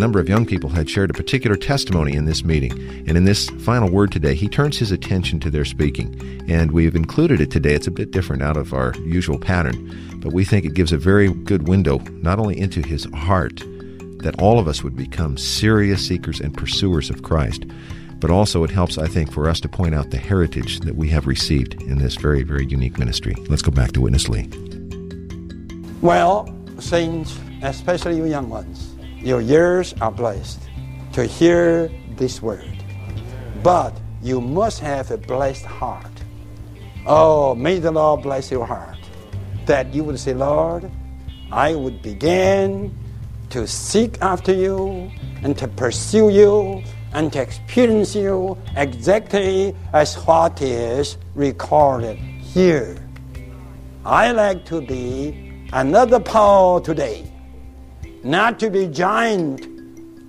number of young people had shared a particular testimony in this meeting. And in this final word today, he turns his attention to their speaking. And we've included it today. It's a bit different out of our usual pattern, but we think it gives a very good window not only into his heart, that all of us would become serious seekers and pursuers of Christ, but also it helps, I think, for us to point out the heritage that we have received in this very, very unique ministry. Let's go back to Witness Lee. Well, saints, especially you young ones, your ears are blessed to hear this word. But you must have a blessed heart. Oh, may the Lord bless your heart. That you would say, Lord, I would begin to seek after you and to pursue you and to experience you exactly as what is recorded here. I like to be another Paul today, not to be giant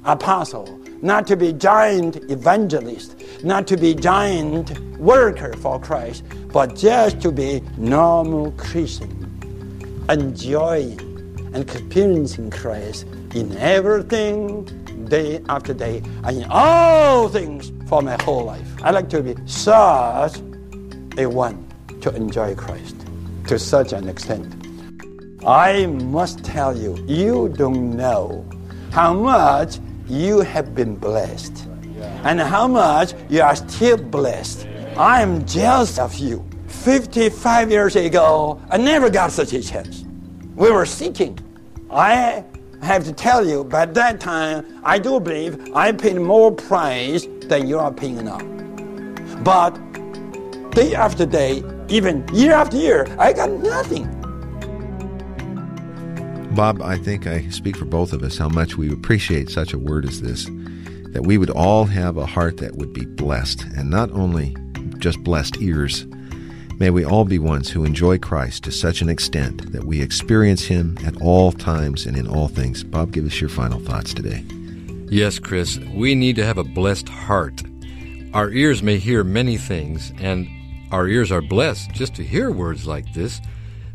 apostle, not to be giant evangelist, not to be giant worker for Christ, but just to be normal Christian, enjoying and experiencing Christ in everything, day after day, and in all things for my whole life. I like to be such a one to enjoy Christ to such an extent. I must tell you, you don't know how much you have been blessed and how much you are still blessed. I am jealous of you. 55 years ago, I never got such a chance. We were seeking. I have to tell you, by that time, I do believe I paid more price than you are paying now. But day after day, even year after year, I got nothing. Bob, I think I speak for both of us how much we appreciate such a word as this, that we would all have a heart that would be blessed, and not only just blessed ears. May we all be ones who enjoy Christ to such an extent that we experience Him at all times and in all things. Bob, give us your final thoughts today. Yes, Chris, we need to have a blessed heart. Our ears may hear many things, and our ears are blessed just to hear words like this,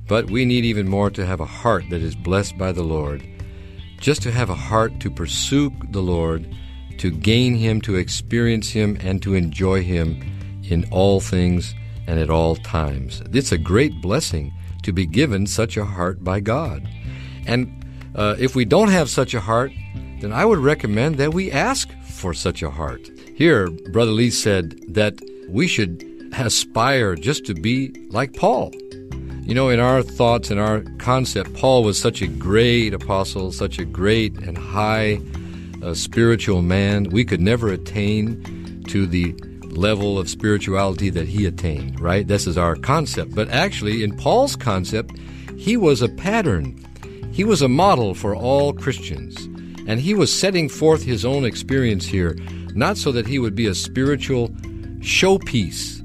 but we need even more to have a heart that is blessed by the Lord. Just to have a heart to pursue the Lord, to gain Him, to experience Him, and to enjoy Him in all things and at all times. It's a great blessing to be given such a heart by God. And uh, if we don't have such a heart, then I would recommend that we ask for such a heart. Here, Brother Lee said that we should aspire just to be like Paul. You know, in our thoughts and our concept, Paul was such a great apostle, such a great and high uh, spiritual man. We could never attain to the level of spirituality that he attained, right? This is our concept. But actually, in Paul's concept, he was a pattern. He was a model for all Christians. And he was setting forth his own experience here, not so that he would be a spiritual showpiece,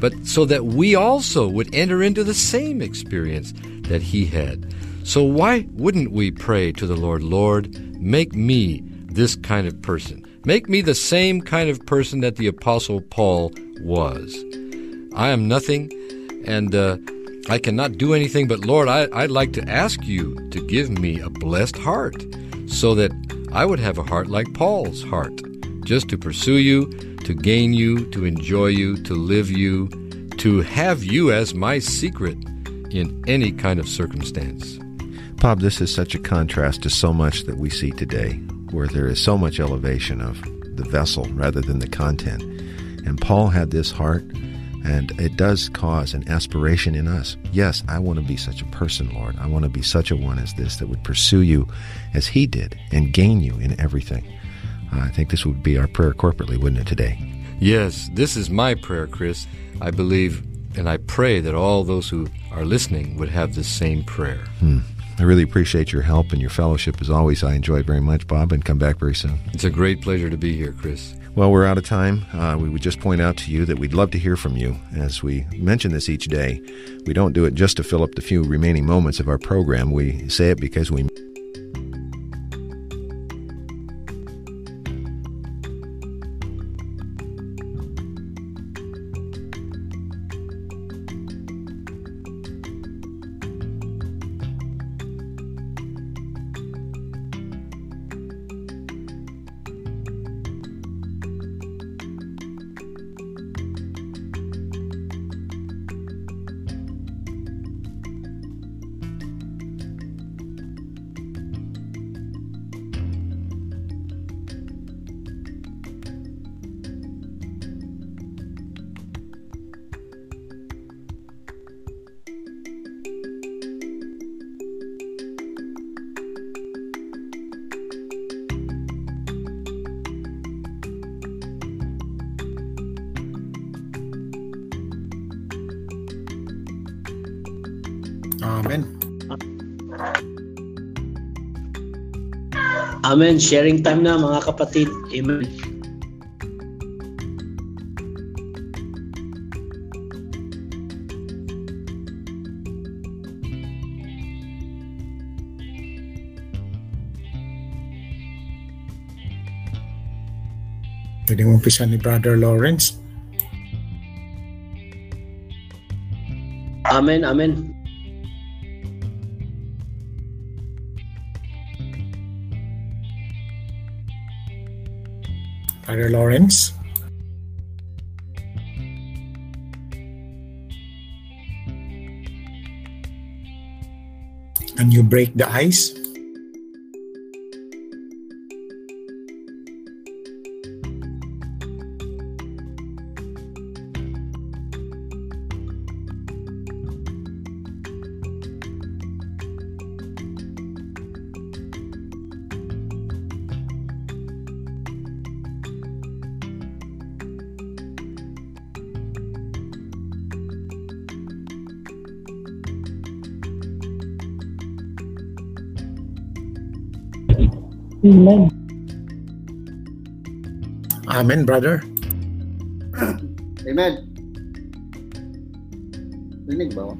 but so that we also would enter into the same experience that he had. So why wouldn't we pray to the Lord, Lord, make me this kind of person? Make me the same kind of person that the Apostle Paul was. I am nothing, and uh, I cannot do anything, but Lord, I, I'd like to ask you to give me a blessed heart so that I would have a heart like Paul's heart, just to pursue you, to gain you, to enjoy you, to live you, to have you as my secret in any kind of circumstance. Bob, this is such a contrast to so much that we see today, where there is so much elevation of the vessel rather than the content. And Paul had this heart, and it does cause an aspiration in us. Yes, I want to be such a person, Lord. I want to be such a one as this that would pursue you as he did and gain you in everything. I think this would be our prayer corporately, wouldn't it, today? Yes, this is my prayer, Chris. I believe and I pray that all those who are listening would have the same prayer. Hmm. I really appreciate your help and your fellowship as always. I enjoy it very much, Bob, and come back very soon. It's a great pleasure to be here, Chris. Well, we're out of time. Uh, we would just point out to you that we'd love to hear from you. As we mention this each day, we don't do it just to fill up the few remaining moments of our program. We say it because we Amen. Sharing time na mga kapatid. Amen. Pwede mo umpisa ni Brother Lawrence. Amen. Amen. Brother Lawrence. And you break the ice. Amen. Amen, brother. Amen. Rinig ba?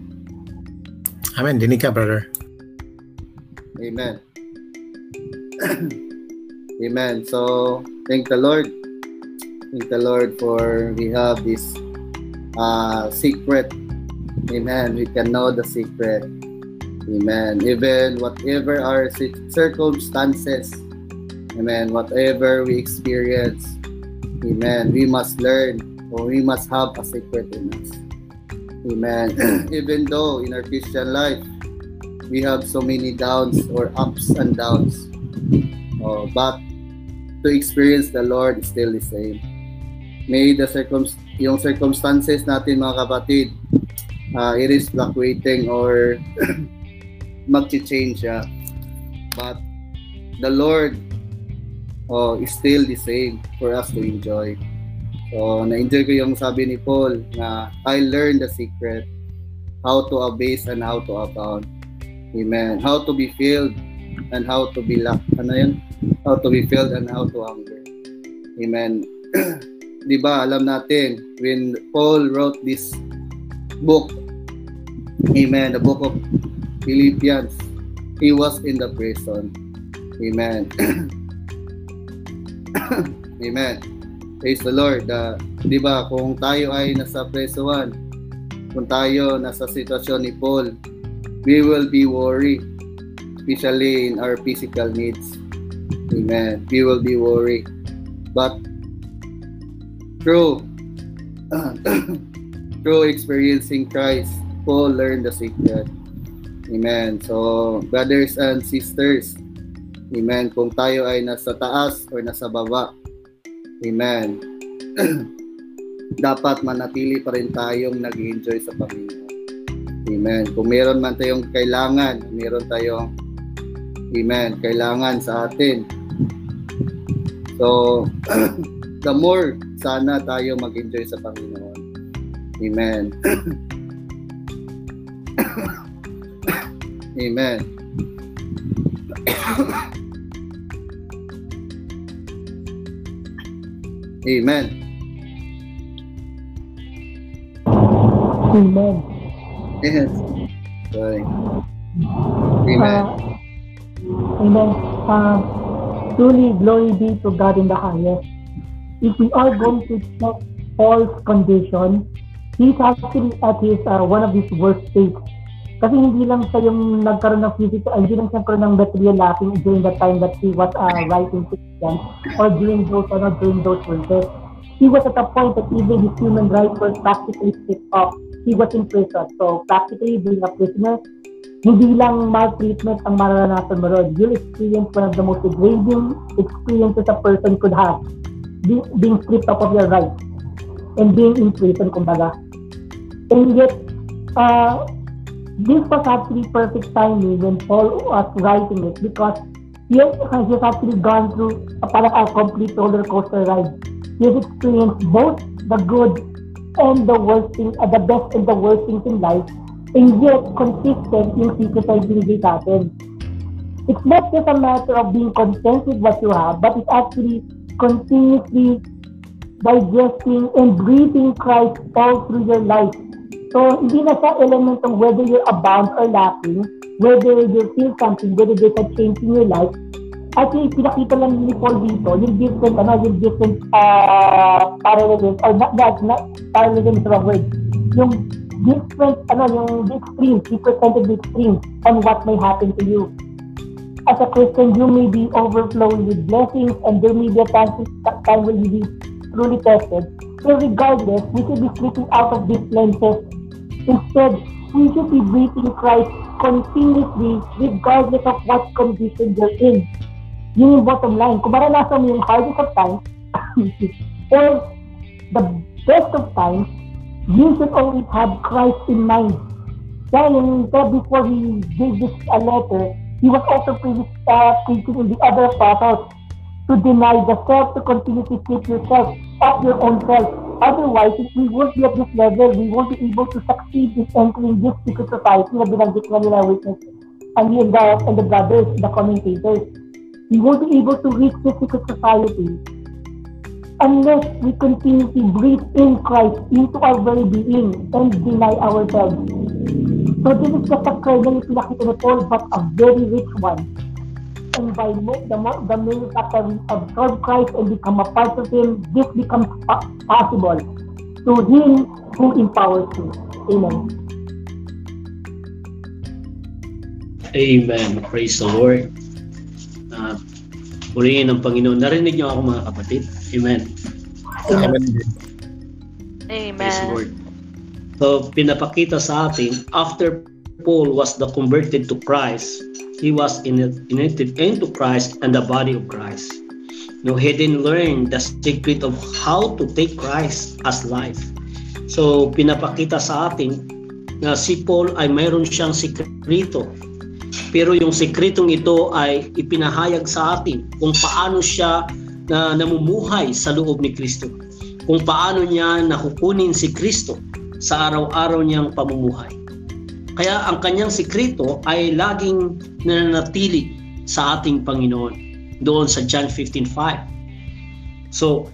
Amen. Dinig ka, brother. Amen. Amen. So, thank the Lord. Thank the Lord for we have this uh, secret. Amen. We can know the secret. Amen. Even whatever our ci- circumstances, Amen. Whatever we experience, Amen. We must learn or we must have a secret in us. Amen. Even though in our Christian life, we have so many downs or ups and downs. Oh, but to experience the Lord is still the same. May the circum yung circumstances natin mga kapatid, uh, it is fluctuating or mag-change siya. But the Lord oh, is still the same for us to enjoy. So, na-enjoy ko yung sabi ni Paul na I learned the secret how to abase and how to abound. Amen. How to be filled and how to be lack. Ano yun? How to be filled and how to hunger. Amen. Di ba, alam natin, when Paul wrote this book, Amen, the book of Philippians, he was in the prison. Amen. Amen. Praise the Lord. Uh, di ba, kung tayo ay nasa presoan, kung tayo nasa sitwasyon ni Paul, we will be worried, especially in our physical needs. Amen. We will be worried. But through through experiencing Christ, Paul learned the secret. Amen. So, brothers and sisters, Amen. Kung tayo ay nasa taas or nasa baba, Amen. Dapat manatili pa rin tayong nag-enjoy sa Panginoon. Amen. Kung meron man tayong kailangan, meron tayong Amen, kailangan sa atin. So, the more sana tayo mag-enjoy sa Panginoon. Amen. Amen. Amen. Amen. Yes. Amen. Uh, amen. Uh, truly, glory be to God in the highest. If we are going to check Paul's condition, he's actually at his uh, one of his worst states. Kasi hindi lang siya yung nagkaroon ng physical, hindi lang siya nagkaroon ng material lacking during the time that he was uh, writing Christian or during those, ano, during those verses. He was at a point that even his human rights were practically stripped off. He was in prison. So practically being a prisoner, hindi lang maltreatment ang mararanasan mo ron. You'll experience one of the most degrading experiences a person could have. Being, being stripped off of your rights and being in prison, kumbaga. And yet, uh, this was actually perfect timing when Paul was writing it because he has, has actually gone through a, parang a complete roller coaster ride. He has experienced both the good and the worst thing, uh, the best and the worst things in life. and yet consistent yung secret ay binigay. It's not just a matter of being content with what you have, but it's actually continuously digesting and breathing Christ all through your life. So, hindi na siya element ng whether you're abound or lacking, whether you feel something, whether there's a change in your life. Actually, pinakita lang ni Paul dito, yung different, ano, yung different uh, parallelism, or not, not, not parallelism is the wrong word. Yung different, ano, yung the extremes, he presented the extremes on what may happen to you. As a Christian, you may be overflowing with blessings, and there may be a time, time when you be truly tested. So regardless, we should be sleeping out of these lenses. Instead, we should be breathing Christ continuously regardless of what condition you're in. Yun yung bottom line. Kung maranasan mo yung hardest of times, or the best of times, you should always have Christ in mind. Yung before he gave this a letter, he was also uh, preaching in the other apostles to deny the self, to continue to keep yourself of your own self. Otherwise, if we won't be at this level, we won't be able to succeed in entering this secret society na binanggit nga nila witness and the, and the brothers, the commentators. We won't be able to reach this secret society unless we continuously breathe in Christ into our very being and deny ourselves. So this is just a kernel pinakita ni Paul, but a very rich one. And by mo- the, mo- the minute after we absorb Christ and become a part of Him, this becomes po- possible to Him who empowers you. Amen. Amen. Praise the Lord. Uh, purihin ng Panginoon. Narinig niyo ako mga kapatid. Amen. Amen. Praise the Amen. Lord. So, pinapakita sa atin, after Paul was the converted to Christ, he was united into Christ and the body of Christ. No, he didn't learn the secret of how to take Christ as life. So, pinapakita sa atin na si Paul ay mayroon siyang sikreto. Pero yung sikretong ito ay ipinahayag sa atin kung paano siya na namumuhay sa loob ni Kristo. Kung paano niya nakukunin si Kristo sa araw-araw niyang pamumuhay. Kaya ang kanyang sikreto ay laging nananatili sa ating Panginoon doon sa John 15:5. So,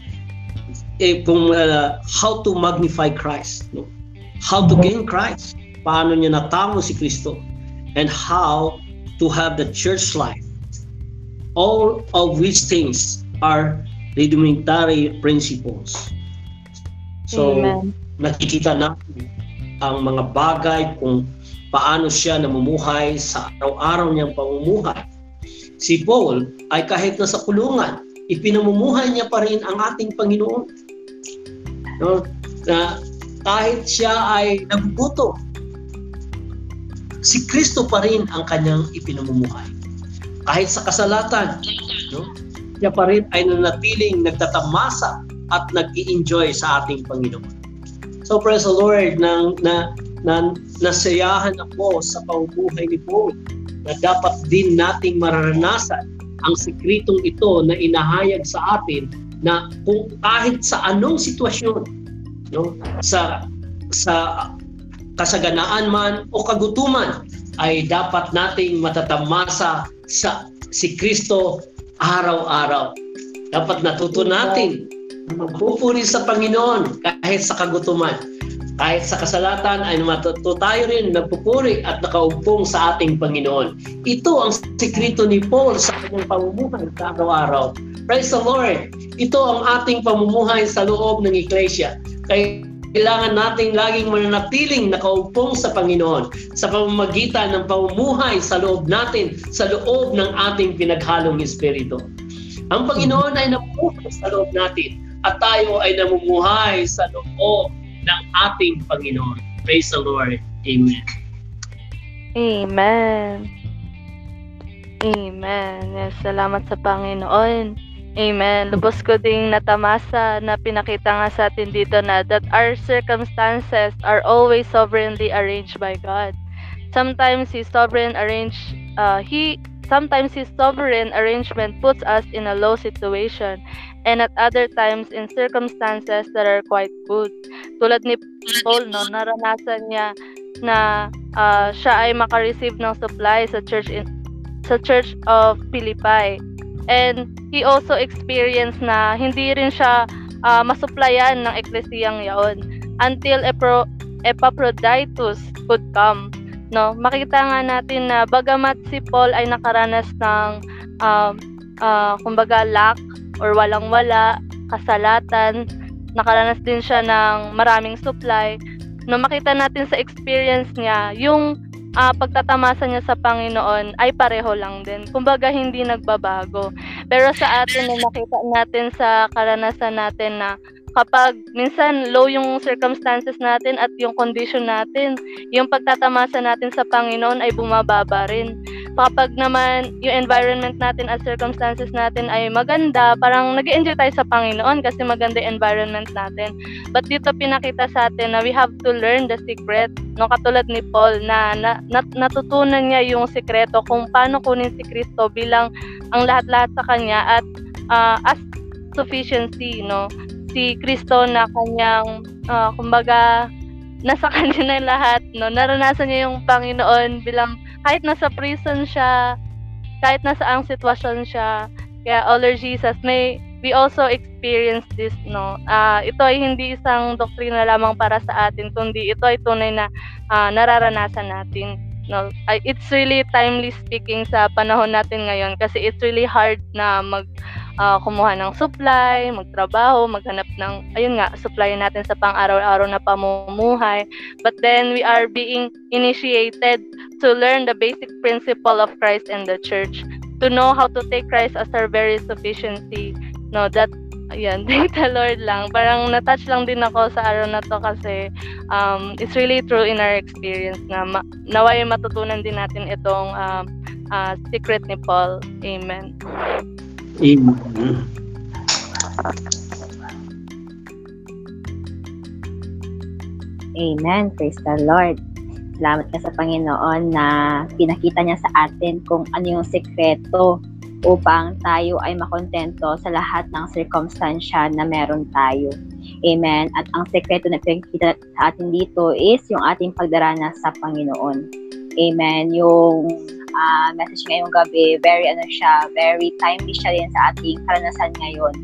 eh, kung uh, how to magnify Christ, no? how to gain Christ, paano niya natamo si Kristo, and how to have the church life. All of which things are rudimentary principles. So, Amen. nakikita natin ang mga bagay kung paano siya namumuhay sa araw-araw niyang pamumuhay. Si Paul ay kahit nasa kulungan, ipinamumuhay niya pa rin ang ating Panginoon. No? Na kahit siya ay nagugutom, si Kristo pa rin ang kanyang ipinamumuhay. Kahit sa kasalatan, no? siya pa rin ay nanatiling nagtatamasa at nag enjoy sa ating Panginoon. So praise the Lord na, na, na nasayahan ako sa pamumuhay ni Paul na dapat din nating mararanasan ang sikretong ito na inahayag sa atin na kung kahit sa anong sitwasyon no sa sa kasaganaan man o kagutuman ay dapat nating matatamasa sa si Kristo araw-araw. Dapat natuto natin magpupuri sa Panginoon kahit sa kagutuman. Kahit sa kasalatan ay matuto tayo rin nagpupuri at nakaumpong sa ating Panginoon. Ito ang sikreto ni Paul sa kanyang pamumuhay sa araw-araw. Praise the Lord! Ito ang ating pamumuhay sa loob ng Iglesia. Kaya kailangan nating laging mananatiling nakaumpong sa Panginoon sa pamamagitan ng pamumuhay sa loob natin, sa loob ng ating pinaghalong Espiritu. Ang Panginoon ay namumuhay sa loob natin at tayo ay namumuhay sa loob ng ating Panginoon. Praise the Lord. Amen. Amen. Amen. Yes, salamat sa Panginoon. Amen. Lubos ko ding natamasa na pinakita nga sa atin dito na that our circumstances are always sovereignly arranged by God. Sometimes His sovereign arrange, uh, He sometimes His sovereign arrangement puts us in a low situation, and at other times in circumstances that are quite good. Tulad ni Paul, no, naranasan niya na uh, siya ay makareceive ng supply sa church in, sa Church of Philippi. And he also experienced na hindi rin siya uh, masuplayan ng eklesiyang yaon until Epro, Epaphroditus could come. No, makita nga natin na bagamat si Paul ay nakaranas ng uh, uh, kumbaga lack or walang-wala, kasalatan, nakaranas din siya ng maraming supply. No, makita natin sa experience niya, yung uh, pagtatamasa niya sa Panginoon ay pareho lang din. Kumbaga, hindi nagbabago. Pero sa atin, na nakita natin sa karanasan natin na kapag minsan low yung circumstances natin at yung condition natin, yung pagtatamasa natin sa Panginoon ay bumababa rin. Kapag naman yung environment natin at circumstances natin ay maganda, parang nag enjoy tayo sa Panginoon kasi maganda yung environment natin. But dito pinakita sa atin na we have to learn the secret. No, katulad ni Paul na, na, na natutunan niya yung sikreto kung paano kunin si Kristo bilang ang lahat-lahat sa kanya at uh, as sufficiency, no? si Kristo na kanyang uh, kumbaga nasa kanya na lahat no naranasan niya yung Panginoon bilang kahit nasa prison siya kahit nasa ang sitwasyon siya kaya all Lord Jesus may we also experience this no? Uh, ito ay hindi isang doktrina lamang para sa atin kundi ito ay tunay na uh, nararanasan natin no? It's really timely speaking sa panahon natin ngayon kasi it's really hard na mag uh, kumuha ng supply, magtrabaho, maghanap ng, ayun nga, supply natin sa pang-araw-araw na pamumuhay. But then we are being initiated to learn the basic principle of Christ and the church, to know how to take Christ as our very sufficiency. No, that Ayan, thank the Lord lang. Parang na-touch lang din ako sa araw na to kasi um, it's really true in our experience na ma- naway matutunan din natin itong um, uh, secret ni Paul. Amen. Amen. Amen. Praise the Lord. Salamat ka sa Panginoon na pinakita niya sa atin kung ano yung sekreto upang tayo ay makontento sa lahat ng circumstansya na meron tayo. Amen. At ang sekreto na pinakita sa atin dito is yung ating pagdaranas sa Panginoon. Amen. Yung uh, message ngayong gabi, very ano siya, very timely siya din sa ating karanasan ngayon.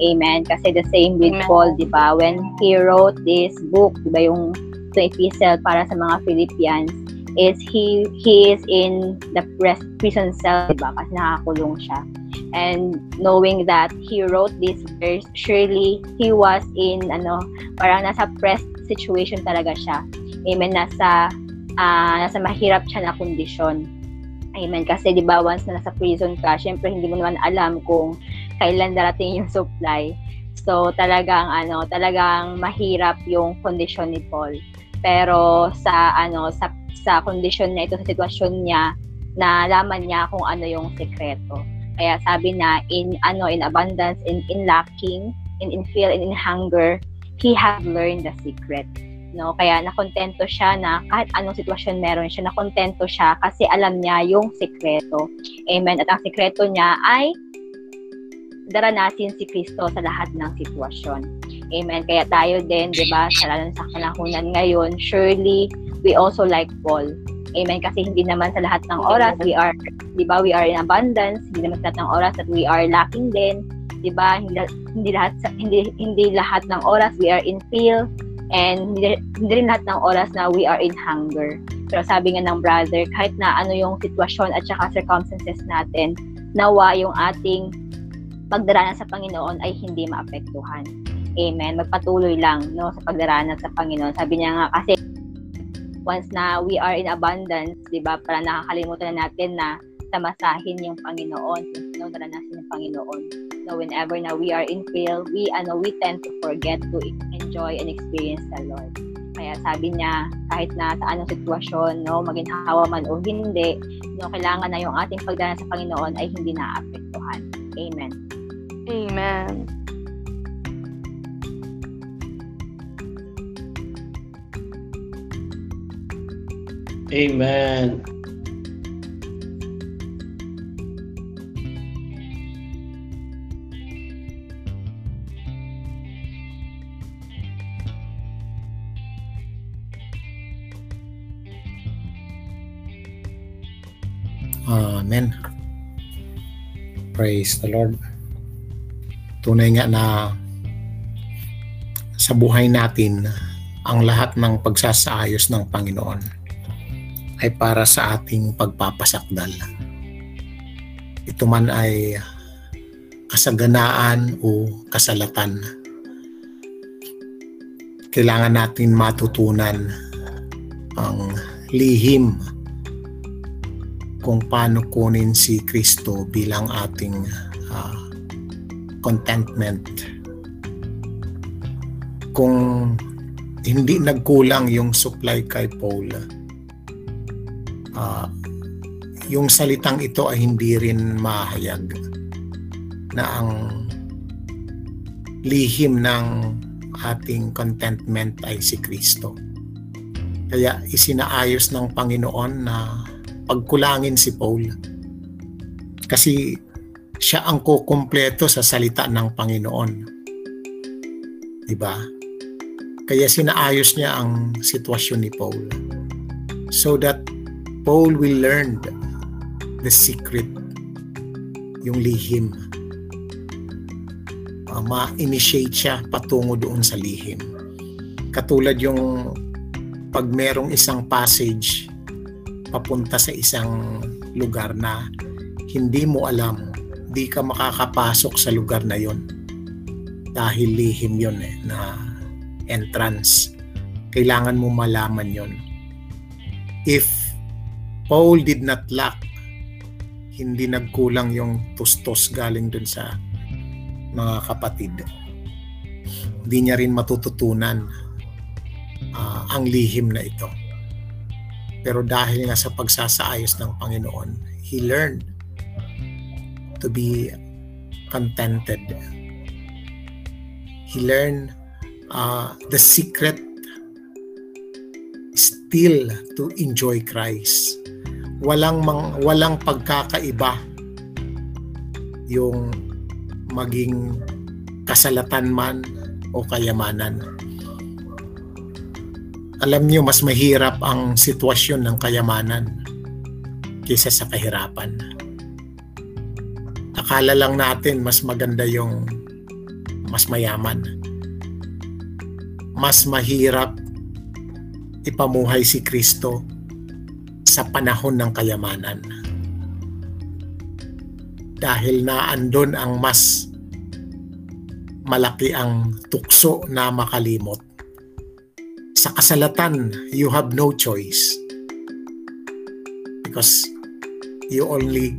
Amen. Kasi the same with Amen. Paul, di ba? When he wrote this book, di ba yung the epistle para sa mga Philippians, is he he is in the prison cell, di ba? Kasi nakakulong siya. And knowing that he wrote this verse, surely he was in, ano, parang nasa press situation talaga siya. Amen. Nasa, uh, nasa mahirap siya na kondisyon. Amen. Kasi di ba once na nasa prison ka, syempre hindi mo naman alam kung kailan darating yung supply. So talagang ano, talagang mahirap yung kondisyon ni Paul. Pero sa ano sa sa kondisyon niya ito sa sitwasyon niya, nalaman niya kung ano yung sekreto. Kaya sabi na in ano in abundance in in lacking, in in fear and in hunger, he have learned the secret no? Kaya nakontento siya na kahit anong sitwasyon meron siya, nakontento siya kasi alam niya yung sekreto. Amen. At ang sekreto niya ay daranasin si Kristo sa lahat ng sitwasyon. Amen. Kaya tayo din, 'di ba, sa lalo sa kanahunan ngayon, surely we also like Paul. Amen. Kasi hindi naman sa lahat ng oras we are, 'di ba, we are in abundance, hindi naman sa lahat ng oras that we are lacking din, 'di ba? Hindi, hindi lahat hindi hindi lahat ng oras we are in feel, And hindi, hindi rin lahat ng oras na we are in hunger. Pero sabi nga ng brother, kahit na ano yung sitwasyon at saka circumstances natin, nawa yung ating pagdarana sa Panginoon ay hindi maapektuhan. Amen. Magpatuloy lang no sa pagdarana sa Panginoon. Sabi niya nga kasi once na we are in abundance, 'di ba? Para nakakalimutan na natin na tamasahin yung Panginoon, no, daranasin ng Panginoon. No, whenever na we are in fail, we ano we tend to forget to enjoy and experience the Lord. Kaya sabi niya, kahit na sa anong sitwasyon, no, maging hawa man o hindi, no, kailangan na yung ating pagdana sa Panginoon ay hindi naapektuhan. Amen. Amen. Amen. Amen. Praise the Lord. Tunay nga na sa buhay natin, ang lahat ng pagsasaayos ng Panginoon ay para sa ating pagpapasakdal. Ito man ay kasaganaan o kasalatan. Kailangan natin matutunan ang lihim kung paano kunin si Kristo bilang ating uh, contentment. Kung hindi nagkulang yung supply kay Paul, uh, yung salitang ito ay hindi rin mahayag na ang lihim ng ating contentment ay si Kristo. Kaya isinaayos ng Panginoon na pagkulangin si Paul. Kasi siya ang kukumpleto sa salita ng Panginoon. Diba? Kaya sinaayos niya ang sitwasyon ni Paul. So that Paul will learn the secret, yung lihim. Uh, ma-initiate siya patungo doon sa lihim. Katulad yung pag merong isang passage papunta sa isang lugar na hindi mo alam, di ka makakapasok sa lugar na yon dahil lihim yon eh, na entrance. Kailangan mo malaman yon. If Paul did not lack, hindi nagkulang yung tustos galing dun sa mga kapatid. Hindi niya rin matututunan uh, ang lihim na ito. Pero dahil nga sa pagsasaayos ng Panginoon, he learned to be contented. He learned uh, the secret still to enjoy Christ. Walang mang, walang pagkakaiba yung maging kasalatan man o kayamanan alam niyo mas mahirap ang sitwasyon ng kayamanan kaysa sa kahirapan. Akala lang natin mas maganda yung mas mayaman. Mas mahirap ipamuhay si Kristo sa panahon ng kayamanan. Dahil naandon ang mas malaki ang tukso na makalimot sa kasalatan, you have no choice. Because you only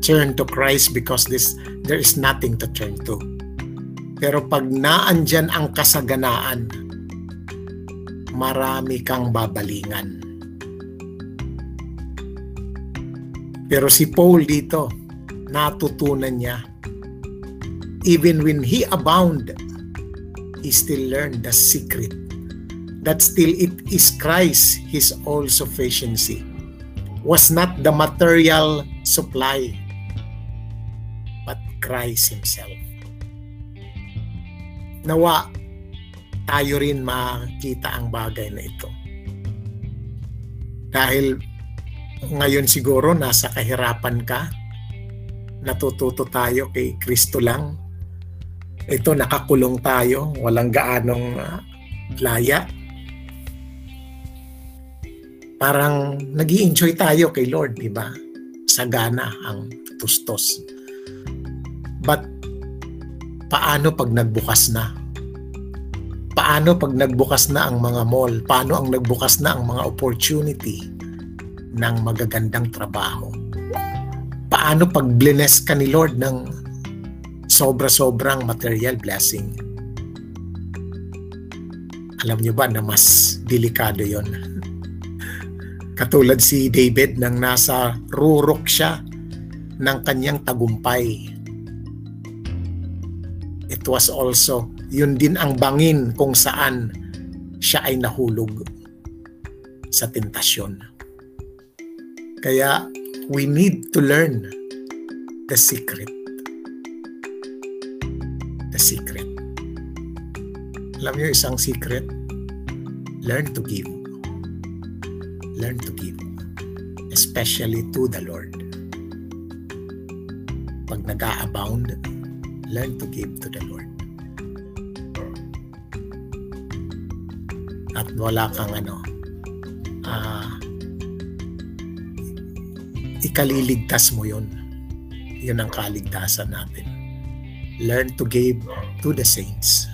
turn to Christ because this there is nothing to turn to. Pero pag naandyan ang kasaganaan, marami kang babalingan. Pero si Paul dito, natutunan niya, even when he abound, he still learned the secret that still it is Christ, His all sufficiency, was not the material supply, but Christ Himself. Nawa, tayo rin makita ang bagay na ito. Dahil ngayon siguro nasa kahirapan ka, natututo tayo kay Kristo lang. Ito nakakulong tayo, walang gaanong uh, laya, parang nag enjoy tayo kay Lord, di ba? Sagana ang tustos. But paano pag nagbukas na? Paano pag nagbukas na ang mga mall? Paano ang nagbukas na ang mga opportunity ng magagandang trabaho? Paano pag bless ka ni Lord ng sobra-sobrang material blessing? Alam niyo ba na mas delikado yon? Katulad si David nang nasa rurok siya ng kanyang tagumpay. It was also, yun din ang bangin kung saan siya ay nahulog sa tentasyon. Kaya we need to learn the secret. The secret. Alam niyo isang secret? Learn to give learn to give, especially to the Lord. pag nag-a-abound, learn to give to the Lord. At wala kang ano, uh, ikaliligtas mo yun. Yun ang kaligtasan natin. Learn to give to the saints.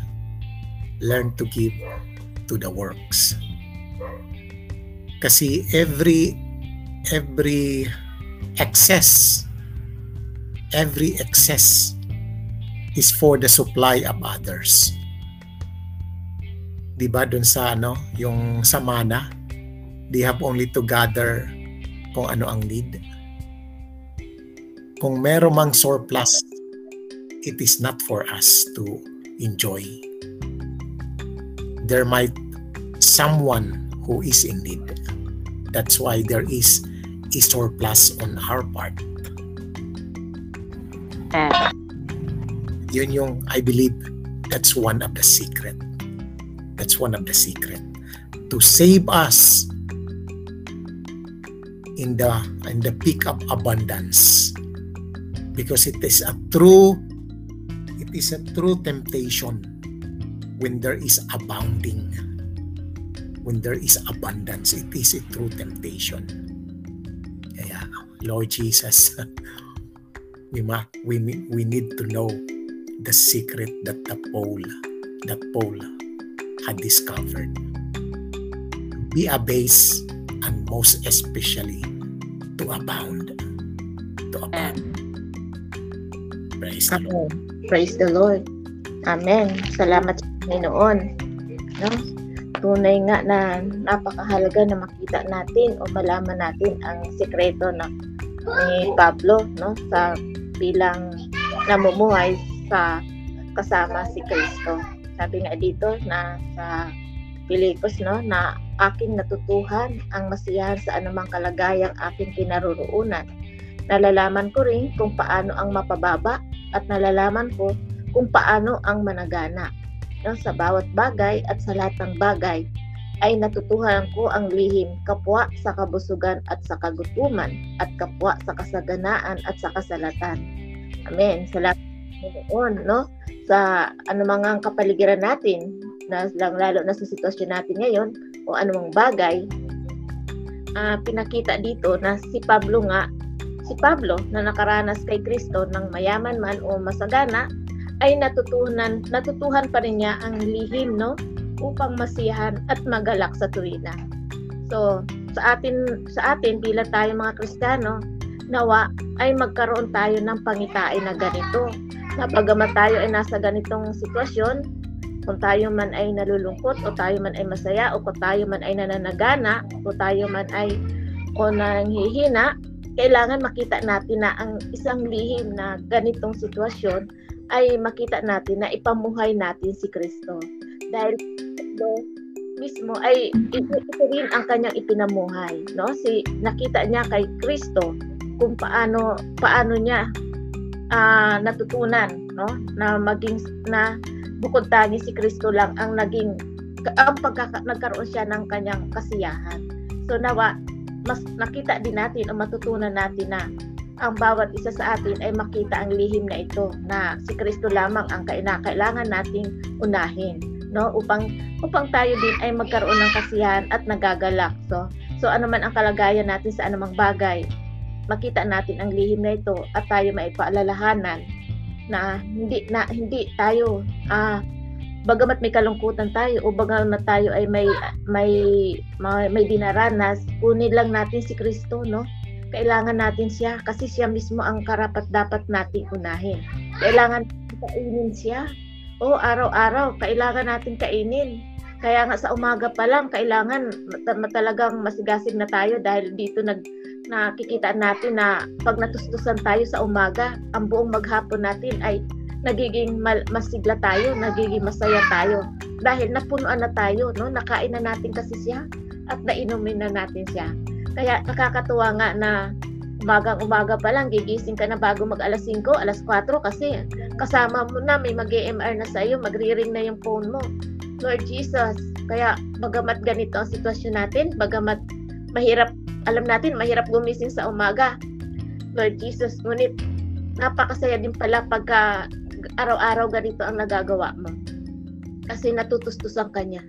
Learn to give to the works. Kasi every every excess every excess is for the supply of others. 'Di ba dun sa ano, yung sa mana, they have only to gather kung ano ang need. Kung meron mang surplus, it is not for us to enjoy. There might someone who is in need. That's why there is a surplus on our part. And Yun yung, I believe, that's one of the secret. That's one of the secret. To save us in the in the peak of abundance. Because it is a true it is a true temptation when there is abounding. When there is abundance, it is a true temptation. Kaya, Lord Jesus, we ma we we need to know the secret that the Paul that Paul had discovered. Be a base and most especially to abound. To abound. Praise the Lord. Amen. Praise the Lord. Amen. Salamat sa Panginoon. No? Tunay nga na napakahalaga na makita natin o malaman natin ang sekreto na ni Pablo no sa bilang namumuhay sa kasama si Kristo. Sabi nga dito na sa Pilipos no na aking natutuhan ang masiyahan sa anumang kalagayang aking kinaroroonan. Nalalaman ko rin kung paano ang mapababa at nalalaman ko kung paano ang managana. No, sa bawat bagay at sa lahat ng bagay ay natutuhan ko ang lihim kapwa sa kabusugan at sa kagutuman at kapwa sa kasaganaan at sa kasalatan. Amen. Salamat Panginoon, no? Sa anumang kapaligiran natin, na, lalo na sa sitwasyon natin ngayon, o anumang bagay, ah, pinakita dito na si Pablo nga, si Pablo na nakaranas kay Kristo ng mayaman man o masagana, ay natutuhan, natutuhan pa rin niya ang lihim, no? upang masiyahan at magalak sa tuwina. So, sa atin sa atin bilang tayo mga Kristiyano, nawa ay magkaroon tayo ng pangitain na ganito. Na bagamat tayo ay nasa ganitong sitwasyon, kung tayo man ay nalulungkot o tayo man ay masaya o kung tayo man ay nananagana o tayo man ay o nanghihina, kailangan makita natin na ang isang lihim na ganitong sitwasyon ay makita natin na ipamuhay natin si Kristo. Dahil Kristo mismo ay ito, rin ang kanyang ipinamuhay, no? Si nakita niya kay Kristo kung paano paano niya ah, natutunan, no? Na maging na bukod tangi si Kristo lang ang naging ang pagkaka, nagkaroon siya ng kanyang kasiyahan. So nawa mas nakita din natin o matutunan natin na ang bawat isa sa atin ay makita ang lihim na ito na si Kristo lamang ang kailangan nating unahin no? Upang upang tayo din ay magkaroon ng kasiyahan at nagagalak so so ano man ang kalagayan natin sa anumang bagay makita natin ang lihim na ito at tayo maipaalalahanan na hindi na hindi tayo ah bagamat may kalungkutan tayo o bagamat tayo ay may may may, may dinaranas kunin lang natin si Kristo no kailangan natin siya kasi siya mismo ang karapat dapat nating unahin kailangan kainin siya o araw-araw kailangan natin kainin. Kaya nga sa umaga pa lang kailangan mat- talagang masigasig na tayo dahil dito nag nakikita natin na pag natustusan tayo sa umaga, ang buong maghapon natin ay nagiging mal- masigla tayo, nagiging masaya tayo dahil napunuan na tayo, no? Nakain na natin kasi siya at nainumin na natin siya. Kaya nakakatuwa nga na umagang umaga pa lang gigising ka na bago mag alas 5, alas 4 kasi kasama mo na may mag-EMR na sa iyo, magri-ring na yung phone mo. Lord Jesus, kaya bagamat ganito ang sitwasyon natin, bagamat mahirap, alam natin mahirap gumising sa umaga. Lord Jesus, ngunit napakasaya din pala pagka araw-araw ganito ang nagagawa mo. Kasi natutustusan ka niya.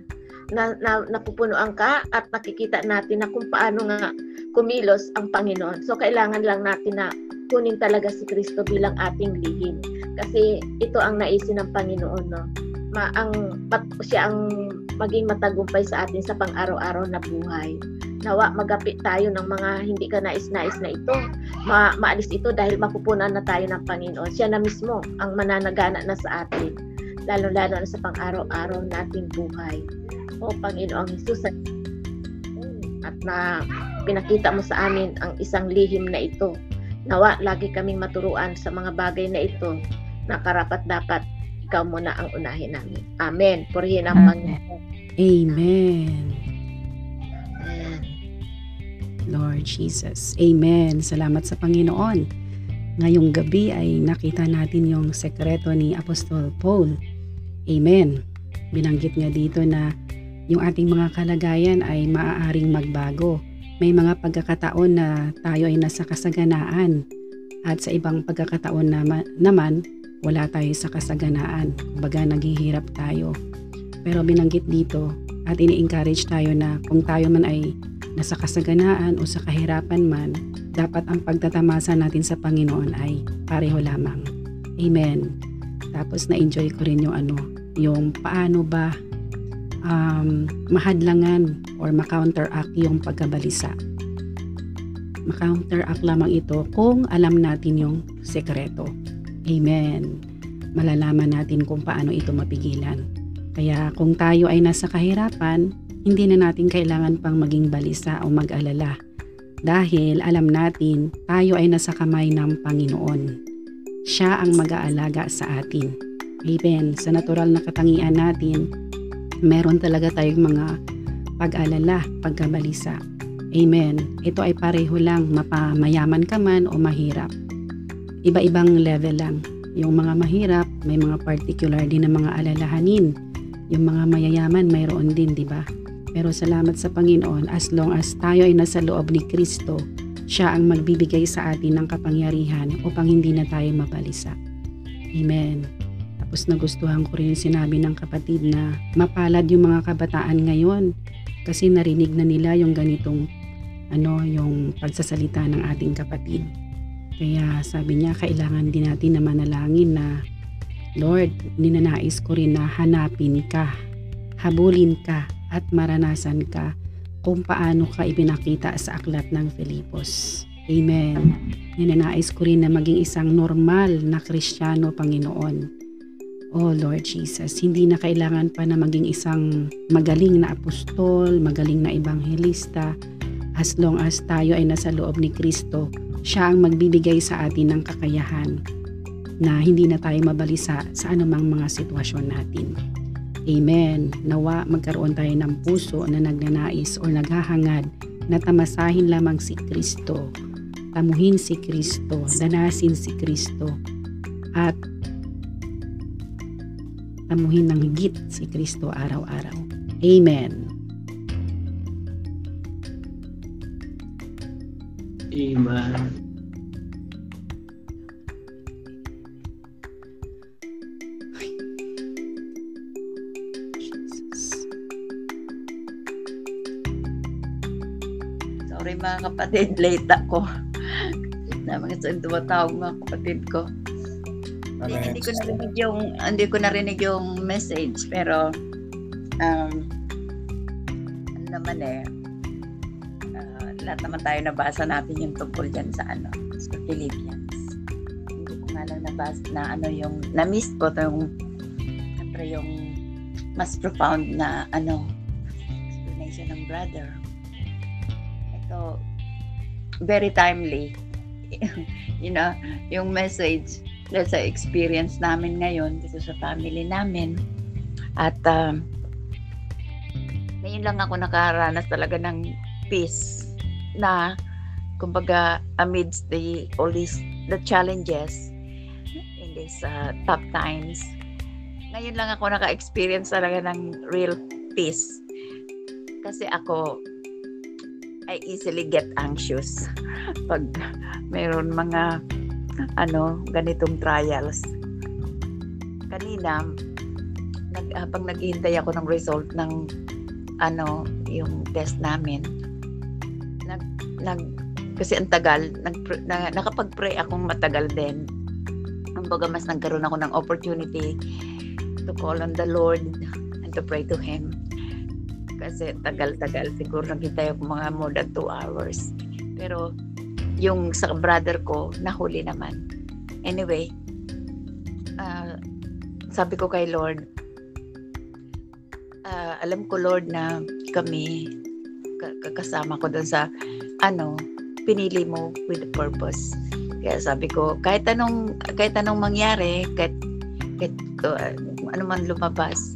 Na, na, napupunuan ka at nakikita natin na kung paano nga kumilos ang Panginoon. So kailangan lang natin na kunin talaga si Kristo bilang ating lihim. Kasi ito ang naisin ng Panginoon. No? Ma, ang, pat, siya ang maging matagumpay sa atin sa pang-araw-araw na buhay. Nawa magapit tayo ng mga hindi ka nais-nais na ito. Ma maalis ito dahil mapupunan na tayo ng Panginoon. Siya na mismo ang mananagana na sa atin. Lalo-lalo na sa pang-araw-araw nating buhay. O Panginoong Jesus, at na pinakita mo sa amin ang isang lihim na ito. Nawa, lagi kaming maturuan sa mga bagay na ito na karapat dapat ikaw muna ang unahin namin. Amen. Purihin ang Panginoon. Amen. Lord Jesus. Amen. Salamat sa Panginoon. Ngayong gabi ay nakita natin yung sekreto ni Apostol Paul. Amen. Binanggit niya dito na yung ating mga kalagayan ay maaaring magbago. May mga pagkakataon na tayo ay nasa kasaganaan at sa ibang pagkakataon naman, naman wala tayo sa kasaganaan. Kumbaga naghihirap tayo. Pero binanggit dito at ini-encourage tayo na kung tayo man ay nasa kasaganaan o sa kahirapan man, dapat ang pagtatamasa natin sa Panginoon ay pareho lamang. Amen. Tapos na-enjoy ko rin yung ano, yung paano ba um, mahadlangan or ma-counteract yung pagkabalisa. Ma-counteract lamang ito kung alam natin yung sekreto. Amen. Malalaman natin kung paano ito mapigilan. Kaya kung tayo ay nasa kahirapan, hindi na natin kailangan pang maging balisa o mag-alala dahil alam natin tayo ay nasa kamay ng Panginoon. Siya ang mag-aalaga sa atin. Amen. Sa natural na katangian natin, meron talaga tayong mga pag-alala, pagkabalisa. Amen. Ito ay pareho lang, mapamayaman ka man o mahirap. Iba-ibang level lang. Yung mga mahirap, may mga particular din na mga alalahanin. Yung mga mayayaman, mayroon din, di ba? Pero salamat sa Panginoon, as long as tayo ay nasa loob ni Kristo, siya ang magbibigay sa atin ng kapangyarihan upang hindi na tayo mabalisa. Amen. Tapos nagustuhan ko rin sinabi ng kapatid na mapalad yung mga kabataan ngayon kasi narinig na nila yung ganitong ano yung pagsasalita ng ating kapatid. Kaya sabi niya kailangan din natin na manalangin na Lord, ninanais ko rin na hanapin ka, habulin ka at maranasan ka kung paano ka ibinakita sa aklat ng Filipos. Amen. Ninanais ko rin na maging isang normal na Kristiyano, Panginoon. Oh Lord Jesus, hindi na kailangan pa na maging isang magaling na apostol, magaling na ebanghelista. As long as tayo ay nasa loob ni Kristo, siya ang magbibigay sa atin ng kakayahan na hindi na tayo mabalisa sa anumang mga sitwasyon natin. Amen. Nawa magkaroon tayo ng puso na nagnanais o naghahangad na tamasahin lamang si Kristo, tamuhin si Kristo, danasin si Kristo, at tamuhin ng higit si Kristo araw-araw. Amen. Amen. Sorry mga kapatid, late ako. na mga tumatawag mga kapatid ko. Hindi, hindi ko narinig yung hindi ko narinig yung message pero um, ano naman eh uh, lahat naman tayo nabasa natin yung tungkol dyan sa ano sa Philippians. Hindi ko nga lang nabasa na ano yung na-miss ko yung siyempre yung mas profound na ano explanation ng brother. Ito very timely. You know yung message dahil sa experience namin ngayon dito sa family namin. At um, ngayon lang ako nakaranas talaga ng peace na kumbaga amidst the all these the challenges in these uh, tough times ngayon lang ako naka-experience talaga ng real peace kasi ako I easily get anxious pag mayroon mga ano, ganitong trials. Kanina, nag, habang naghihintay ako ng result ng ano, yung test namin, nag, nag kasi ang tagal, nag, na, nakapag-pray akong matagal din. Kumbaga mas nagkaroon ako ng opportunity to call on the Lord and to pray to Him. Kasi tagal-tagal, siguro naghintay ako mga more than 2 hours. Pero yung sa brother ko, nahuli naman. Anyway, uh, sabi ko kay Lord, uh, alam ko Lord na kami kasama ko doon sa ano pinili mo with purpose. Kaya sabi ko kahit anong kahit anong mangyari kahit, kahit uh, ano man lumabas.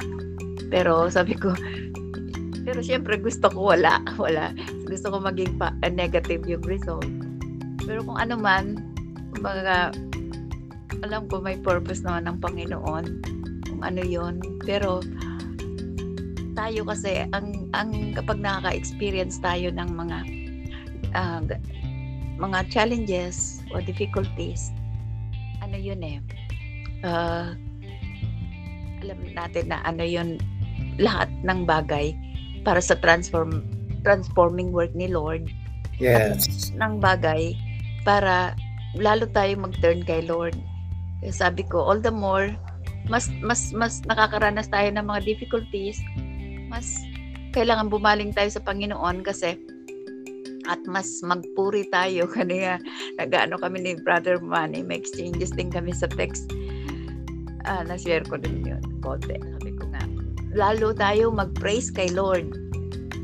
Pero sabi ko pero syempre gusto ko wala wala. Gusto ko maging pa, uh, negative yung result pero kung ano man mga alam ko may purpose naman ng Panginoon kung ano yon pero tayo kasi ang ang kapag nakaka-experience tayo ng mga uh, mga challenges o difficulties ano yun eh uh, alam natin na ano yun lahat ng bagay para sa transform transforming work ni Lord. Yes. ng bagay para lalo tayo mag-turn kay Lord. Sabi ko all the more mas mas mas nakakaranas tayo ng mga difficulties. Mas kailangan bumaling tayo sa Panginoon kasi at mas magpuri tayo. Kanina nagaano kami ni Brother Manny may exchanges din kami sa text. Uh, na-share ko din yun. Konti. Sabi ko nga lalo tayo mag-praise kay Lord.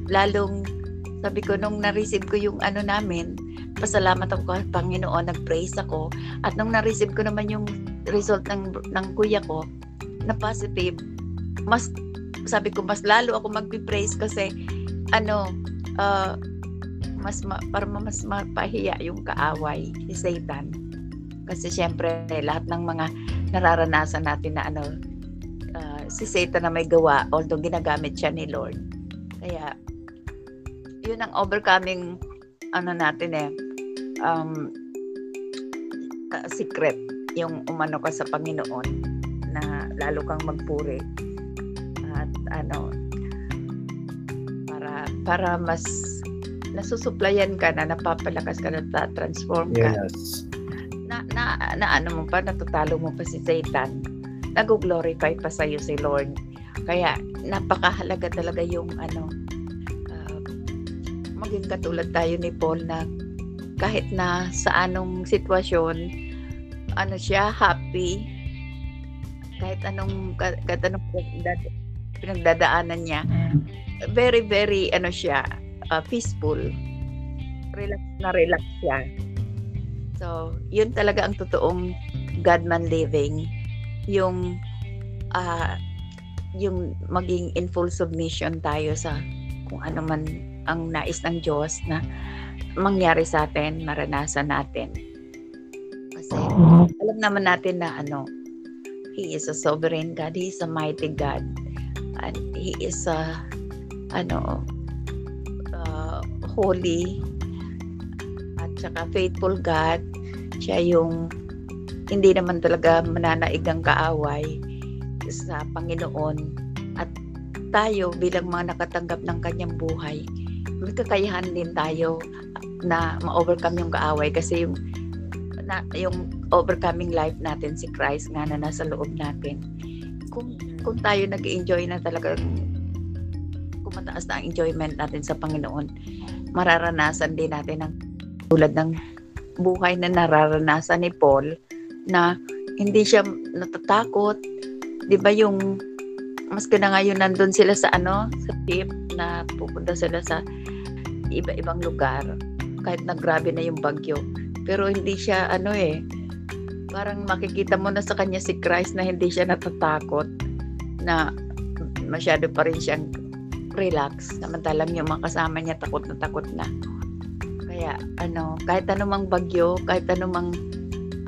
Lalong sabi ko nung na-receive ko yung ano namin pasalamat ako kay Panginoon nag-praise ako. At nung na-receive ko naman yung result ng, ng kuya ko na positive mas sabi ko mas lalo ako magpi-praise kasi ano uh, mas ma, para mas mapahiya yung kaaway ni Satan. Kasi syempre lahat ng mga nararanasan natin na ano uh, si Satan na may gawa although ginagamit siya ni Lord. Kaya yun ang overcoming ano natin eh um, uh, secret yung umano ka sa Panginoon na lalo kang magpuri. Ano para para mas nasusuplayan ka na napapalakas ka na transform ka. Yes. na, na, na ano mo pa natutalo mo pa si Satan. Nag-glorify pa sa iyo si Lord. Kaya napakahalaga talaga yung ano uh, maging katulad tayo ni Paul na kahit na sa anong sitwasyon ano siya happy. Kahit anong kahit anong pinagdadaanan niya. Very very ano siya uh, peaceful. Relax na relax siya. So yun talaga ang totoong Godman living. Yung uh, yung maging in full submission tayo sa kung ano man ang nais ng Diyos na mangyari sa atin, maranasan natin. Kasi alam naman natin na ano, He is a sovereign God, He is a mighty God and he is a ano uh, holy at saka faithful God. Siya yung hindi naman talaga mananaig ang kaaway sa Panginoon. At tayo bilang mga nakatanggap ng kanyang buhay may kakayahan din tayo na ma-overcome yung kaaway kasi yung na, yung overcoming life natin si Christ nga na nasa loob natin kung kung tayo nag-enjoy na talagang kumataas na ang enjoyment natin sa Panginoon, mararanasan din natin ang tulad ng buhay na nararanasan ni Paul na hindi siya natatakot. 'Di ba yung maski na ngayon nandun sila sa ano, sa ship na pupunta sila sa iba-ibang lugar kahit na grabe na yung bagyo. Pero hindi siya ano eh, parang makikita mo na sa kanya si Christ na hindi siya natatakot na masyado pa rin siyang relax samantalang yung mga kasama niya takot na takot na kaya ano kahit anumang bagyo kahit anumang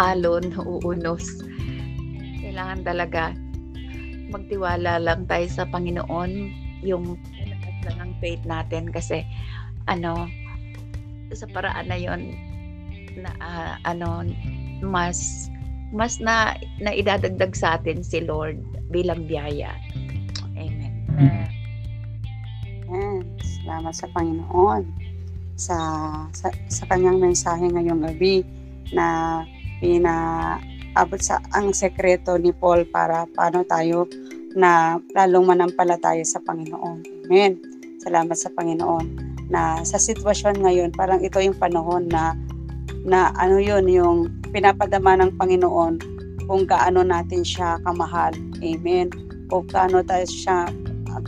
alon uunos kailangan talaga magtiwala lang tayo sa Panginoon yung lang ang faith natin kasi ano sa paraan na yon na uh, ano mas mas na naidadagdag sa atin si Lord bilang biyaya. Amen. Amen. Salamat sa Panginoon sa, sa, sa kanyang mensahe ngayong gabi na pinaabot sa ang sekreto ni Paul para paano tayo na lalong manampalataya sa Panginoon. Amen. Salamat sa Panginoon na sa sitwasyon ngayon, parang ito yung panahon na na ano yun, yung pinapadama ng Panginoon kung gaano natin siya kamahal. Amen. O gaano tayo siya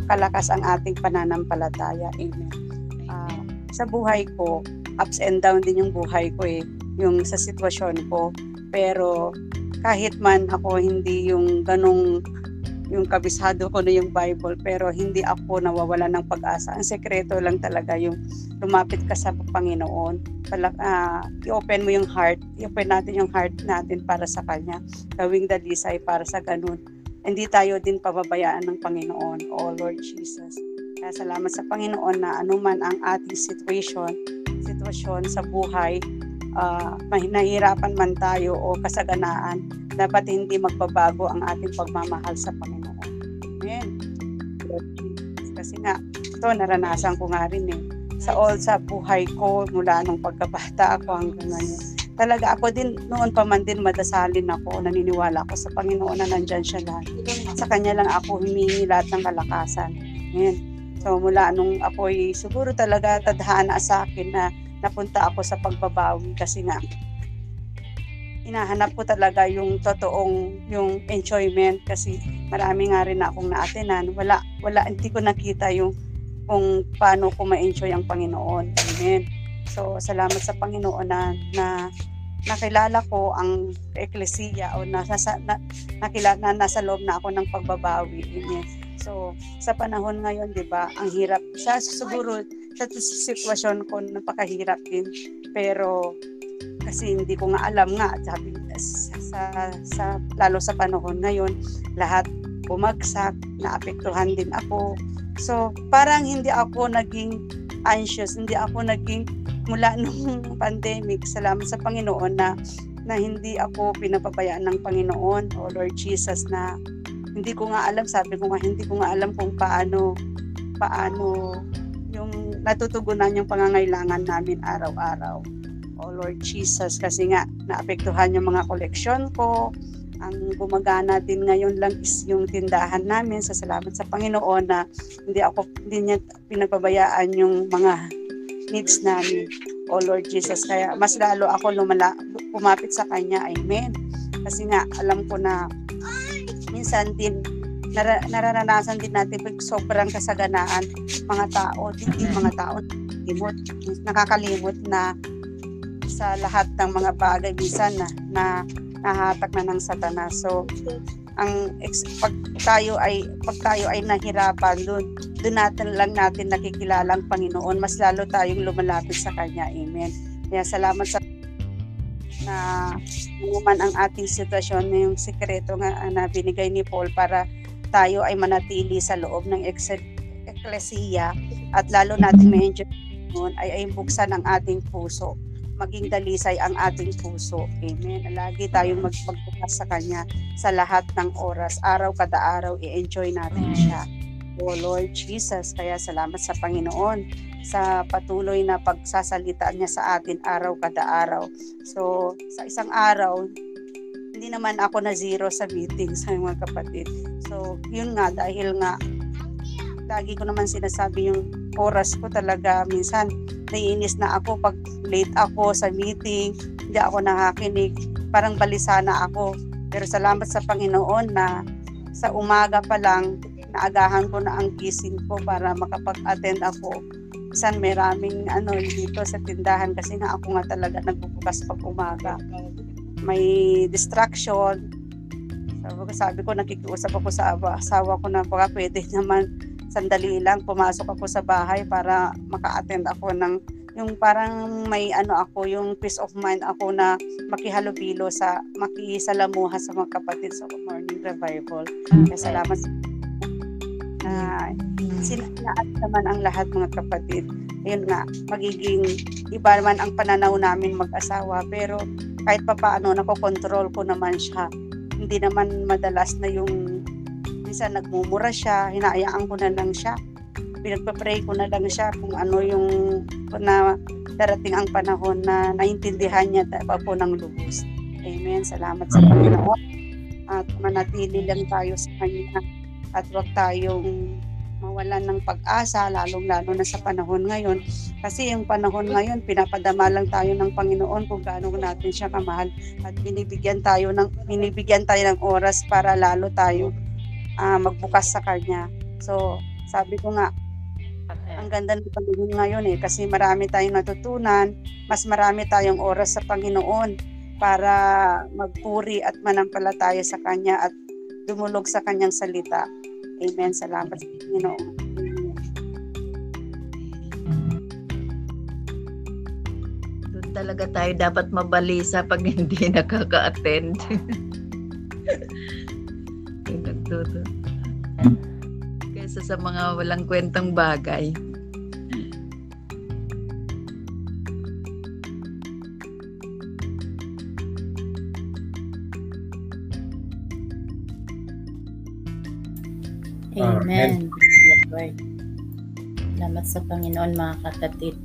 kalakas ang ating pananampalataya. Amen. Uh, sa buhay ko, ups and down din yung buhay ko eh, yung sa sitwasyon ko. Pero kahit man ako hindi yung ganong yung kabisado ko na yung Bible pero hindi ako nawawala ng pag-asa. Ang sekreto lang talaga yung lumapit ka sa Panginoon. Pala, uh, i-open mo yung heart, i-open natin yung heart natin para sa Kanya. Gawing dalisay para sa ganun. Hindi tayo din pababayaan ng Panginoon. Oh Lord Jesus. Kaya salamat sa Panginoon na anuman ang ating situation, sitwasyon sa buhay, uh, nahihirapan man tayo o kasaganaan, dapat hindi magbabago ang ating pagmamahal sa Panginoon. Amen. Kasi nga, ito naranasan ko nga rin eh. Sa all sa buhay ko, mula nung pagkabata ako hanggang ngayon. Talaga ako din, noon pa man din madasalin ako, naniniwala ako sa Panginoon na nandyan siya lahat. Sa Kanya lang ako humingi lahat ng kalakasan. Amen. So mula nung ako'y siguro talaga tadhana sa akin na napunta ako sa pagbabawi kasi nga hinahanap ko talaga yung totoong yung enjoyment kasi marami nga rin akong naatenan. Wala wala hindi ko nakita yung kung paano ko ma-enjoy ang Panginoon. Amen. So salamat sa Panginoon na, na nakilala ko ang eklesiya o nasa na, nakilala na nasa loob na ako ng pagbabawi. Amen. So sa panahon ngayon 'di ba ang hirap. Sa siguro sa sitwasyon ko napakahirap din. Pero kasi hindi ko nga alam nga sabi sa, sa, sa lalo sa panahon ngayon lahat bumagsak naapektuhan din ako. So parang hindi ako naging anxious hindi ako naging mula nung pandemic. Salamat sa Panginoon na na hindi ako pinapabayaan ng Panginoon o Lord Jesus na hindi ko nga alam sabi ko nga hindi ko nga alam kung paano paano yung natutugunan yung pangangailangan namin araw-araw oh Lord Jesus kasi nga naapektuhan yung mga koleksyon ko. Ang gumagana din ngayon lang is yung tindahan namin. Sa salamat sa Panginoon na hindi ako hindi niya pinagpabayaan yung mga needs namin. Oh Lord Jesus kaya mas lalo ako lumala pumapit sa kanya. Amen. Kasi nga alam ko na minsan din nar- nararanasan din natin pag sobrang kasaganaan mga tao hindi mga tao limot nakakalimot na sa lahat ng mga bagay minsan na, na nahatak na ng satanas. So, ang pag tayo ay pag tayo ay nahirapan doon doon natin lang natin nakikilala ang Panginoon mas lalo tayong lumalapit sa kanya. Amen. Kaya salamat sa na umuman ang ating sitwasyon na yung sikreto nga na binigay ni Paul para tayo ay manatili sa loob ng eklesiya at lalo natin ma-enjoy ay ay buksan ang ating puso maging dalisay ang ating puso. Amen. Lagi tayong magpagbukas sa Kanya sa lahat ng oras. Araw kada araw, i-enjoy natin siya. O Lord Jesus, kaya salamat sa Panginoon sa patuloy na pagsasalita niya sa atin araw kada araw. So, sa isang araw, hindi naman ako na zero sa meeting sa mga kapatid. So, yun nga, dahil nga, lagi ko naman sinasabi yung oras ko talaga minsan naiinis na ako pag late ako sa meeting, hindi ako nakakinig, parang balisa na ako. Pero salamat sa Panginoon na sa umaga pa lang, naagahan ko na ang gising ko para makapag-attend ako. Minsan may ano dito sa tindahan kasi nga ako nga talaga nagbubukas pag umaga. May distraction. Sabi ko, sabi ko nakikiusap ako sa asawa ko na baka pwede naman sandali lang pumasok ako sa bahay para maka-attend ako ng yung parang may ano ako, yung peace of mind ako na makihalubilo sa makisalamuha sa mga kapatid sa morning revival. Kaya salamat sa na sinaat naman ang lahat mga kapatid. Ayun nga, magiging iba man ang pananaw namin mag-asawa pero kahit pa paano nakokontrol ko naman siya. Hindi naman madalas na yung minsan nagmumura siya, hinayaan ko na lang siya. Pinagpa-pray ko na lang siya kung ano yung na darating ang panahon na naintindihan niya pa po ng lubos. Amen. Salamat sa Panginoon. At manatili lang tayo sa Kanya at huwag tayong mawalan ng pag-asa, lalong-lalo na sa panahon ngayon. Kasi yung panahon ngayon, pinapadama lang tayo ng Panginoon kung gaano natin siya kamahal at binibigyan tayo ng binibigyan tayo ng oras para lalo tayo uh, magbukas sa Kanya. So, sabi ko nga, ang ganda ng panahon ngayon eh kasi marami tayong natutunan, mas marami tayong oras sa Panginoon para magpuri at manampalataya sa Kanya at dumulog sa Kanyang salita. Amen. Salamat sa Panginoon. Doon talaga tayo dapat mabalisa pag hindi nakaka-attend. Yung nagtuto. Kaysa sa mga walang kwentang bagay. Amen. Lord. Salamat sa Panginoon mga kapatid.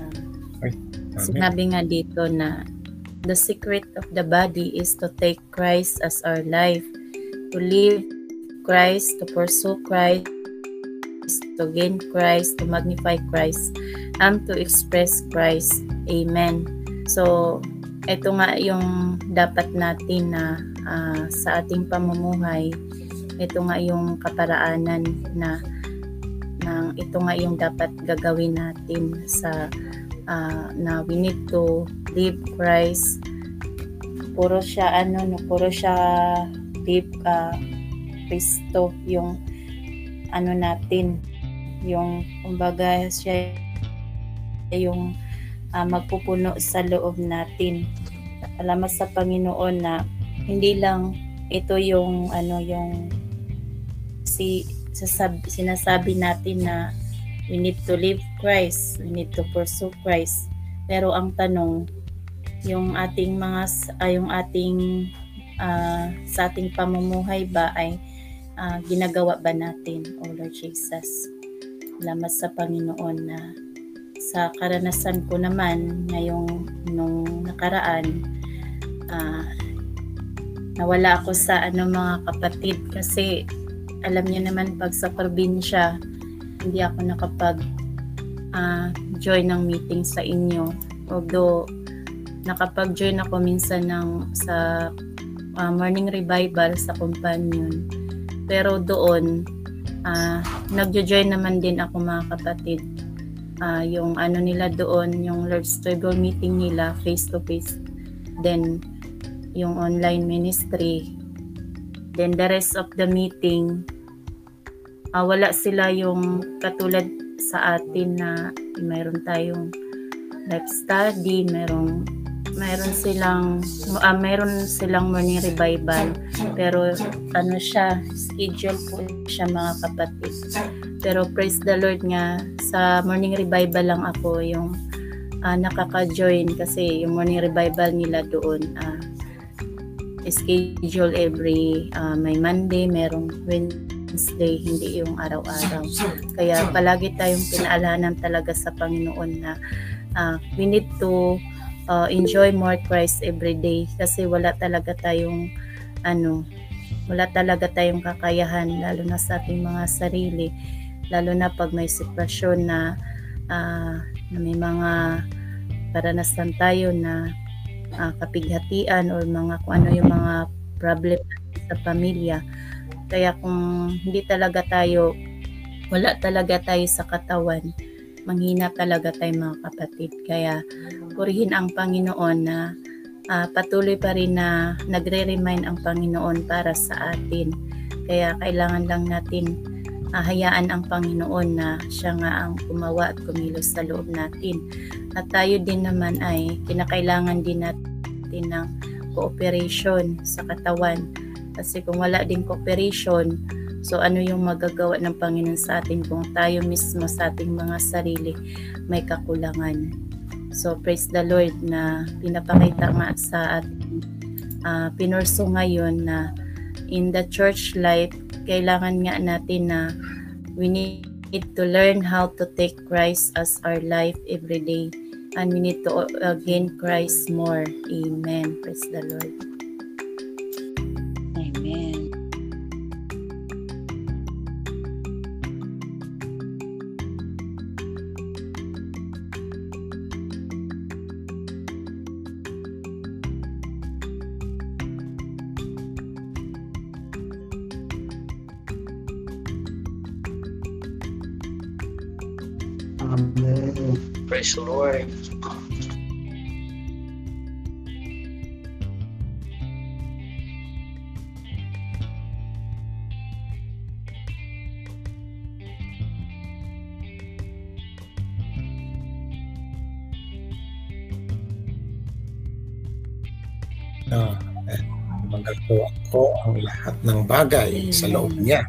Uh, sinabi nga dito na the secret of the body is to take Christ as our life, to live Christ, to pursue Christ, to gain Christ, to magnify Christ, and to express Christ. Amen. So, ito nga yung dapat natin na uh, sa ating pamumuhay ito nga yung kaparaanan na ng ito nga yung dapat gagawin natin sa uh, na we need to live Christ puro siya ano no puro siya live uh, Kristo yung ano natin yung kumbaga siya yung uh, magpupuno sa loob natin salamat sa Panginoon na hindi lang ito yung ano yung si sasab, sinasabi natin na we need to live Christ, we need to pursue Christ. Pero ang tanong, yung ating mga uh, yung ating uh, sa ating pamumuhay ba ay uh, ginagawa ba natin, O Lord Jesus? Salamat sa Panginoon na sa karanasan ko naman ngayong nung nakaraan uh, nawala ako sa ano mga kapatid kasi alam niyo naman pag sa probinsya, hindi ako nakapag uh, join ng meeting sa inyo. Although nakapag-join ako minsan ng sa uh, morning revival sa companion. Pero doon uh, nagjo-join naman din ako mga kapatid. Uh, yung ano nila doon, yung Lord's Table meeting nila face to face. Then yung online ministry Then the rest of the meeting, uh, wala sila yung katulad sa atin na mayroon tayong life study, mayroong mayroon silang uh, mayroon silang morning revival pero ano siya schedule po siya mga kapatid pero praise the Lord nga sa morning revival lang ako yung uh, nakaka-join kasi yung morning revival nila doon uh, schedule every uh, may Monday, merong Wednesday, hindi yung araw-araw. Kaya palagi tayong pinaalanan talaga sa Panginoon na uh, we need to uh, enjoy more Christ every day kasi wala talaga tayong ano, wala talaga tayong kakayahan lalo na sa ating mga sarili lalo na pag may sitwasyon na uh, na may mga karanasan tayo na uh, kapighatian or mga kung ano yung mga problem sa pamilya. Kaya kung hindi talaga tayo, wala talaga tayo sa katawan, manghina talaga tayo mga kapatid. Kaya purihin ang Panginoon na uh, patuloy pa rin na nagre-remind ang Panginoon para sa atin. Kaya kailangan lang natin uh, hayaan ang Panginoon na siya nga ang gumawa at kumilos sa loob natin. At tayo din naman ay kinakailangan din natin ng cooperation sa katawan. Kasi kung wala din cooperation, so ano yung magagawa ng Panginoon sa atin kung tayo mismo sa ating mga sarili may kakulangan. So praise the Lord na pinapakita nga sa ating uh, pinurso ngayon na in the church life, kailangan nga natin na we need to learn how to take Christ as our life every day. And we need to uh, gain Christ more. Amen. Praise the Lord. Lord. na eh, magagawa ko ang lahat ng bagay sa loob niya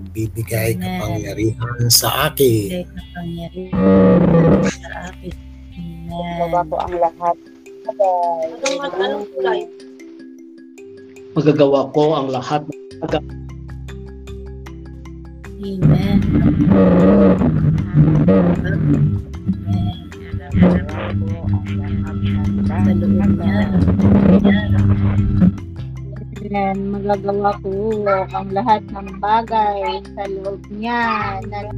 nagbibigay Amen. kapangyarihan sa akin. Kapangyarihan sa akin. Amen. Ko ang lahat. Magagawa ko ang lahat bagay. Amen. Sa loob niya. Amen. Magagawa ko ang lahat ng bagay sa loob niya. Na